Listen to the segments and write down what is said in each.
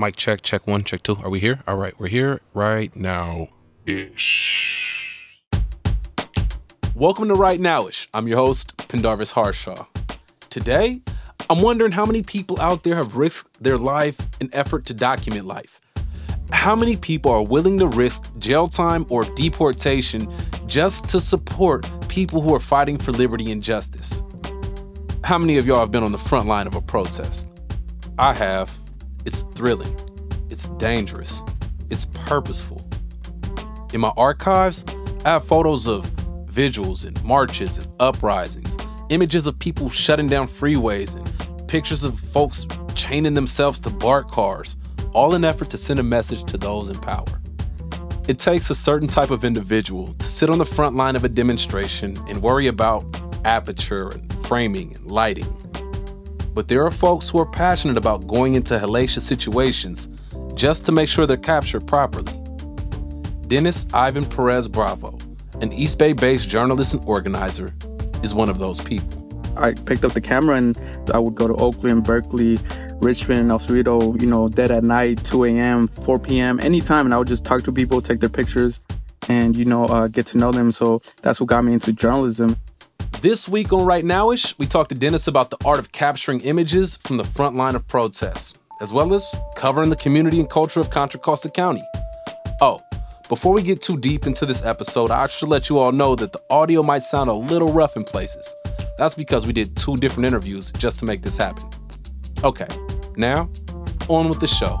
Mic check, check one, check two. Are we here? All right, we're here right now ish. Welcome to Right Nowish. I'm your host, Pendarvis Harshaw. Today, I'm wondering how many people out there have risked their life in effort to document life. How many people are willing to risk jail time or deportation just to support people who are fighting for liberty and justice? How many of y'all have been on the front line of a protest? I have. It's thrilling. It's dangerous. It's purposeful. In my archives, I have photos of vigils and marches and uprisings, images of people shutting down freeways, and pictures of folks chaining themselves to BART cars, all in effort to send a message to those in power. It takes a certain type of individual to sit on the front line of a demonstration and worry about aperture and framing and lighting but there are folks who are passionate about going into hellacious situations just to make sure they're captured properly. Denis Ivan Perez Bravo, an East Bay based journalist and organizer, is one of those people. I picked up the camera and I would go to Oakland, Berkeley, Richmond, El Cerrito, you know, dead at night, 2 a.m., 4 p.m., anytime. And I would just talk to people, take their pictures, and, you know, uh, get to know them. So that's what got me into journalism. This week on Right Nowish, we talked to Denis about the art of capturing images from the front line of protests, as well as covering the community and culture of Contra Costa County. Oh, before we get too deep into this episode, I should let you all know that the audio might sound a little rough in places. That's because we did two different interviews just to make this happen. Okay, now, on with the show.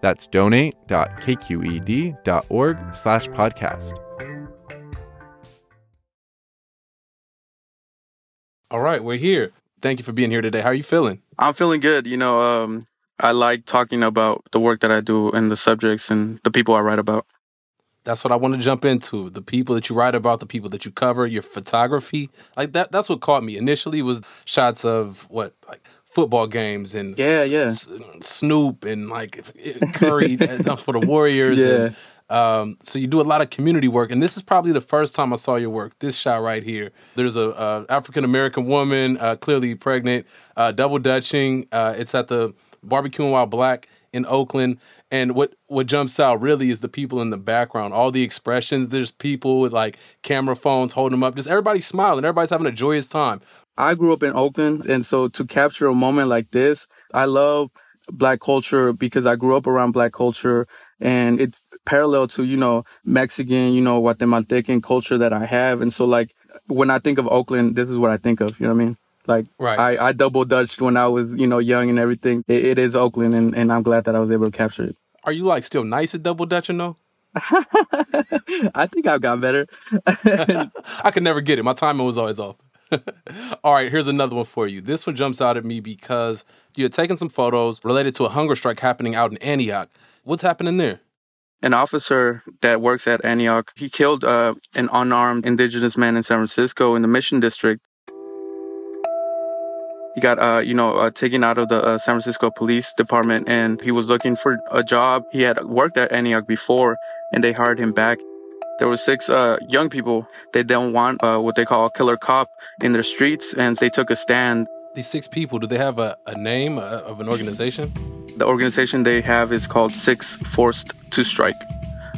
That's donate.kqed.org slash podcast. All right, we're here. Thank you for being here today. How are you feeling? I'm feeling good. You know, um, I like talking about the work that I do and the subjects and the people I write about. That's what I want to jump into. The people that you write about, the people that you cover, your photography. Like that that's what caught me. Initially was shots of what like football games and yeah, yeah, S- Snoop and like Curry for the Warriors. Yeah. And, um, so you do a lot of community work, and this is probably the first time I saw your work. This shot right here. There's a, a African American woman, uh, clearly pregnant, uh, double dutching. Uh, it's at the barbecuing while black in Oakland. And what what jumps out really is the people in the background, all the expressions. There's people with like camera phones holding them up. Just everybody smiling. Everybody's having a joyous time. I grew up in Oakland, and so to capture a moment like this, I love black culture because I grew up around black culture and it's parallel to, you know, Mexican, you know, Guatemaltecan culture that I have. And so like when I think of Oakland, this is what I think of, you know what I mean? Like Right. I, I double dutched when I was, you know, young and everything. It, it is Oakland and, and I'm glad that I was able to capture it. Are you like still nice at double dutching though? I think I've got better. I could never get it. My timing was always off. All right, here's another one for you. This one jumps out at me because you had taken some photos related to a hunger strike happening out in Antioch. What's happening there? An officer that works at Antioch, he killed uh, an unarmed indigenous man in San Francisco in the Mission District. He got, uh, you know, uh, taken out of the uh, San Francisco Police Department, and he was looking for a job. He had worked at Antioch before, and they hired him back. There were six uh, young people. They don't want uh, what they call a killer cop in their streets, and they took a stand. These six people, do they have a, a name uh, of an organization? The organization they have is called Six Forced to Strike.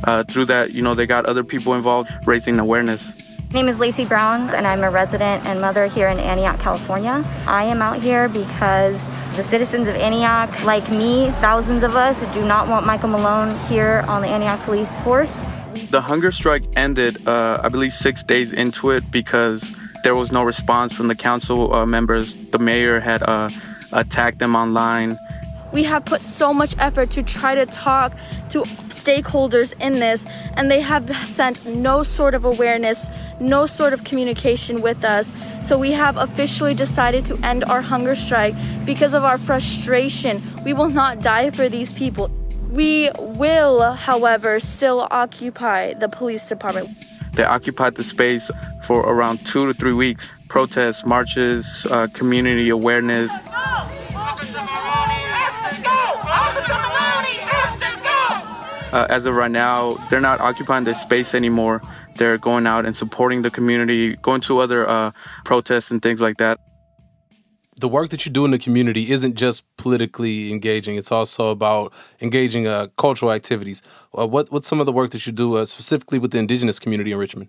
Uh, through that, you know, they got other people involved raising awareness. My name is Lacey Brown, and I'm a resident and mother here in Antioch, California. I am out here because the citizens of Antioch, like me, thousands of us, do not want Michael Mellone here on the Antioch Police Force. The hunger strike ended, uh, I believe, six days into it because there was no response from the council uh, members. The mayor had uh, attacked them online. We have put so much effort to try to talk to stakeholders in this, and they have sent no sort of awareness, no sort of communication with us. So we have officially decided to end our hunger strike because of our frustration. We will not die for these people. We will, however, still occupy the police department. They occupied the space for around two to three weeks. Protests, marches, uh, community awareness. Uh, as of right now, they're not occupying the space anymore. They're going out and supporting the community, going to other uh, protests and things like that. The work that you do in the community isn't just politically engaging; it's also about engaging uh, cultural activities. Uh, what what's some of the work that you do uh, specifically with the indigenous community in Richmond?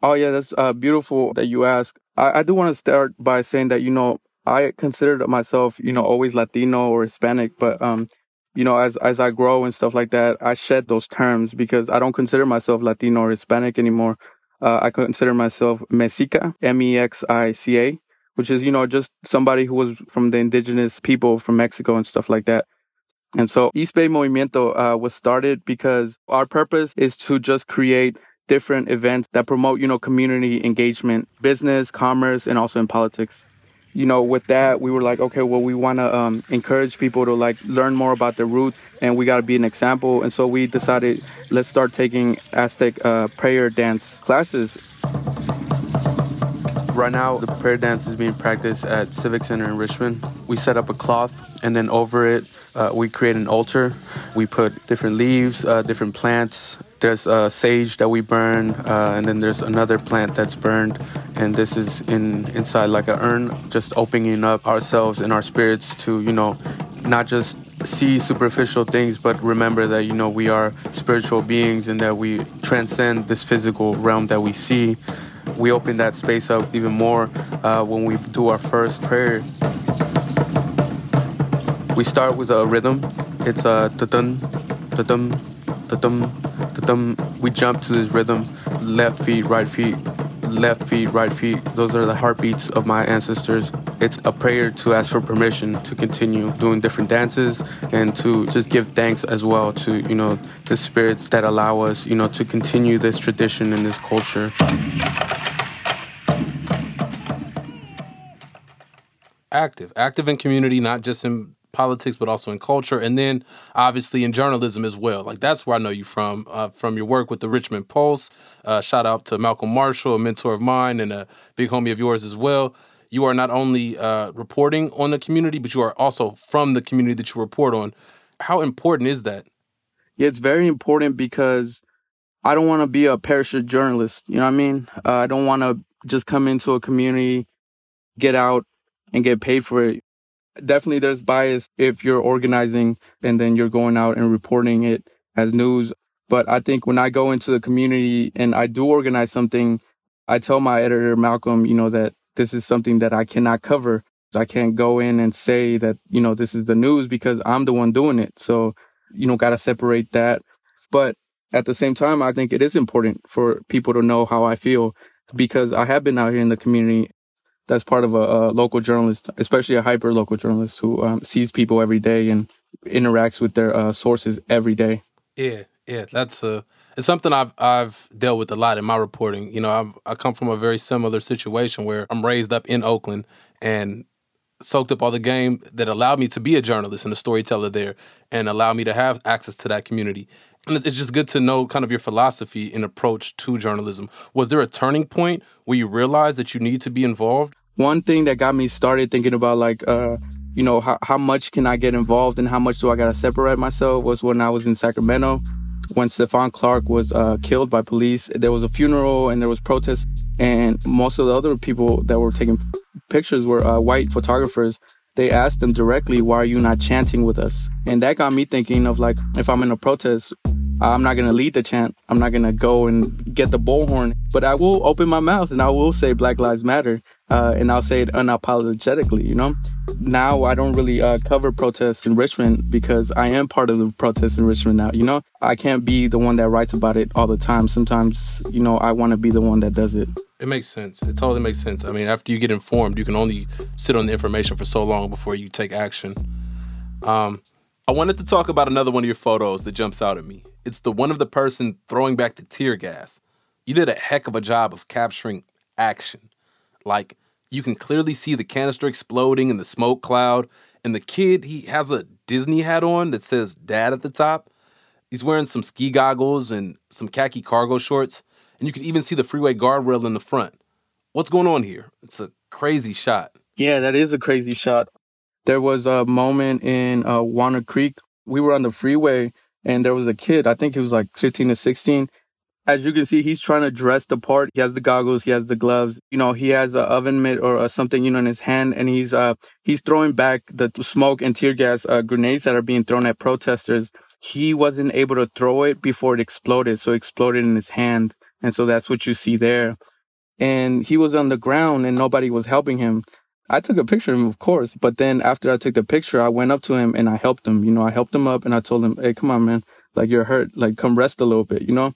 Oh yeah, that's uh, beautiful that you ask. I, I do want to start by saying that you know I considered myself you know always Latino or Hispanic, but um, you know as as I grow and stuff like that, I shed those terms because I don't consider myself Latino or Hispanic anymore. Uh, I consider myself Mexica, M E X I C A, which is you know just somebody who was from the indigenous people from Mexico and stuff like that. And so East Bay Movimiento uh, was started because our purpose is to just create different events that promote, you know, community engagement, business, commerce, and also in politics. You know, with that, we were like, okay, well, we want to um, encourage people to like learn more about their roots, and we got to be an example. And so we decided, let's start taking Aztec uh, prayer dance classes. Right now, the prayer dance is being practiced at Civic Center in Richmond. We set up a cloth, and then over it, uh, we create an altar. We put different leaves, uh, different plants. There's uh, sage that we burn, uh, and then there's another plant that's burned. And this is in inside like an urn, just opening up ourselves and our spirits to, you know, not just see superficial things, but remember that, you know, we are spiritual beings and that we transcend this physical realm that we see we open that space up even more uh, when we do our first prayer. We start with a rhythm. It's a ta-dun, ta-dum, ta-dum, ta-dum. We jump to this rhythm. Left feet, right feet, left feet, right feet. Those are the heartbeats of my ancestors. It's a prayer to ask for permission to continue doing different dances and to just give thanks as well to, you know, the spirits that allow us, you know, to continue this tradition and this culture. Active, active in community, not just in politics, but also in culture, and then obviously in journalism as well. Like that's where I know you from, uh, from your work with the Richmond Pulse. Uh, shout out to Malcolm Marshall, a mentor of mine and a big homie of yours as well. You are not only uh, reporting on the community, but you are also from the community that you report on. How important is that? Yeah, it's very important because I don't want to be a parachute journalist. You know what I mean? Uh, I don't want to just come into a community, get out, and get paid for it. Definitely, there's bias if you're organizing and then you're going out and reporting it as news. But I think when I go into the community and I do organize something, I tell my editor, Malcolm, you know, that this is something that I cannot cover. I can't go in and say that, you know, this is the news because I'm the one doing it. So, you know, got to separate that. But at the same time, I think it is important for people to know how I feel because I have been out here in the community that's part of a, a local journalist, especially a hyper local journalist who um, sees people every day and interacts with their uh, sources every day. Yeah, yeah, that's a it's something I've I've dealt with a lot in my reporting. You know, I've, I come from a very similar situation where I'm raised up in Oakland and soaked up all the game that allowed me to be a journalist and a storyteller there, and allowed me to have access to that community. And it's just good to know kind of your philosophy and approach to journalism. Was there a turning point where you realized that you need to be involved? One thing that got me started thinking about like, uh, you know, how, how much can I get involved and how much do I got to separate myself was when I was in Sacramento when Stephon Clark was uh, killed by police. There was a funeral and there was protests, and most of the other people that were taking pictures were uh, white photographers. They asked them directly, "Why are you not chanting with us?" And that got me thinking of like, if I'm in a protest, I'm not gonna lead the chant. I'm not gonna go and get the bullhorn, but I will open my mouth and I will say Black Lives Matter, uh, and I'll say it unapologetically. You know, now I don't really uh, cover protests in Richmond because I am part of the protests in Richmond now. You know, I can't be the one that writes about it all the time. Sometimes, you know, I want to be the one that does it. It makes sense. It totally makes sense. I mean, after you get informed, you can only sit on the information for so long before you take action. Um, I wanted to talk about another one of your photos that jumps out at me. It's the one of the person throwing back the tear gas. You did a heck of a job of capturing action. Like, you can clearly see the canister exploding in the smoke cloud, and the kid, he has a Disney hat on that says dad at the top. He's wearing some ski goggles and some khaki cargo shorts, and you can even see the freeway guardrail in the front. What's going on here? It's a crazy shot. Yeah, that is a crazy shot. There was a moment in uh, Walnut Creek. We were on the freeway and there was a kid, I think he was like 15 to 16. As you can see, he's trying to dress the part. He has the goggles, he has the gloves. You know, he has an oven mitt or uh, something, you know, in his hand, and he's uh he's throwing back the smoke and tear gas uh, grenades that are being thrown at protesters. He wasn't able to throw it before it exploded, so it exploded in his hand, and so that's what you see there. And he was on the ground, and nobody was helping him. I took a picture of him, of course, but then after I took the picture, I went up to him and I helped him. You know, I helped him up and I told him, Hey, come on, man. Like you're hurt. Like come rest a little bit, you know?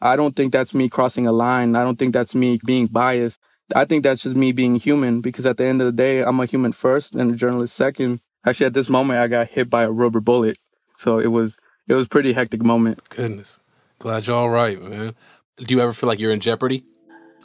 I don't think that's me crossing a line. I don't think that's me being biased. I think that's just me being human because at the end of the day, I'm a human first and a journalist second. Actually, at this moment, I got hit by a rubber bullet. So it was, it was pretty hectic moment. Goodness. Glad you're all right, man. Do you ever feel like you're in jeopardy?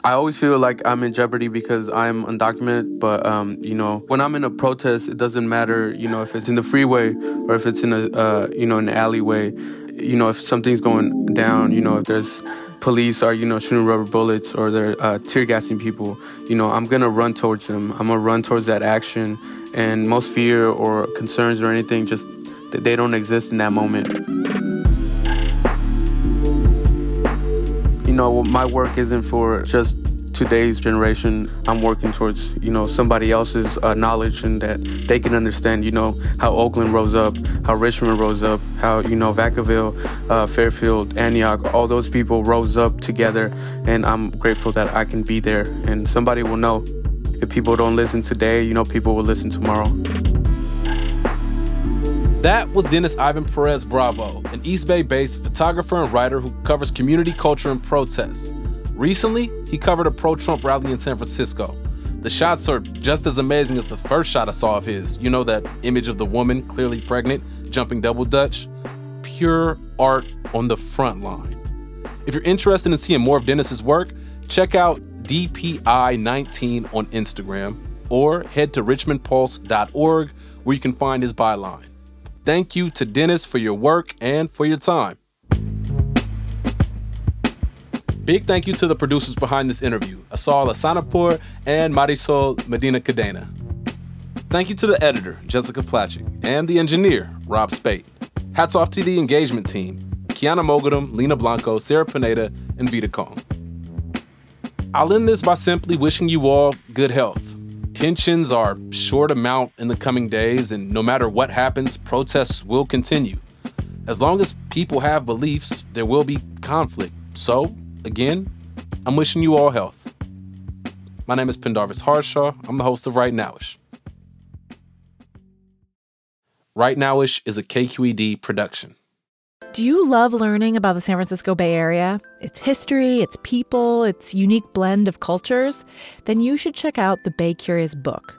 I always feel like I'm in jeopardy because I'm undocumented. But um, you know, when I'm in a protest, it doesn't matter. You know, if it's in the freeway or if it's in a uh, you know an alleyway. You know, if something's going down. You know, if there's police are you know shooting rubber bullets or they're uh, tear gassing people. You know, I'm gonna run towards them. I'm gonna run towards that action. And most fear or concerns or anything just they don't exist in that moment. you know, my work isn't for just today's generation. I'm working towards, you know, somebody else's uh, knowledge and that they can understand, you know, how Oakland rose up, how Richmond rose up, how, you know, Vacaville, uh, Fairfield, Antioch, all those people rose up together. And I'm grateful that I can be there and somebody will know. If people don't listen today, you know, people will listen tomorrow. That was Denis Ivan Perez Bravo, an East Bay based photographer and writer who covers community culture and protests. Recently, he covered a pro Trump rally in San Francisco. The shots are just as amazing as the first shot I saw of his. You know that image of the woman clearly pregnant, jumping double dutch? Pure art on the front line. If you're interested in seeing more of Denis's work, check out DPI19 on Instagram or head to richmondpulse.org where you can find his byline. Thank you to Denis for your work and for your time. Big thank you to the producers behind this interview, Asal Ehsanipour and Marisol Medina Cadena. Thank you to the editor, Jessica Placzek, and the engineer, Rob Speight. Hats off to the engagement team, Kiana Mogadam, Lena Blanco, Sarah Pineda, and Vita Kong. I'll end this by simply wishing you all good health. Tensions are sure to mount in the coming days, and no matter what happens, protests will continue. As long as people have beliefs, there will be conflict. So, again, I'm wishing you all health. My name is Pendarvis Harshaw. I'm the host of Right Nowish. Right Nowish is a KQED production. Do you love learning about the San Francisco Bay Area? Its history, its people, its unique blend of cultures? Then you should check out the Bay Curious book.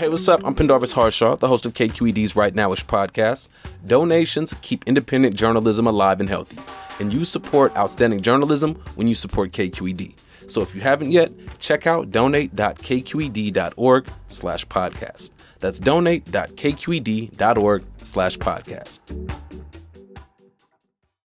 Hey, what's up? I'm Pendarvis Harshaw, the host of KQED's Right Nowish podcast. Donations keep independent journalism alive and healthy, and you support outstanding journalism when you support KQED. So if you haven't yet, check out donate.kqed.org slash podcast. That's donate.kqed.org slash podcast.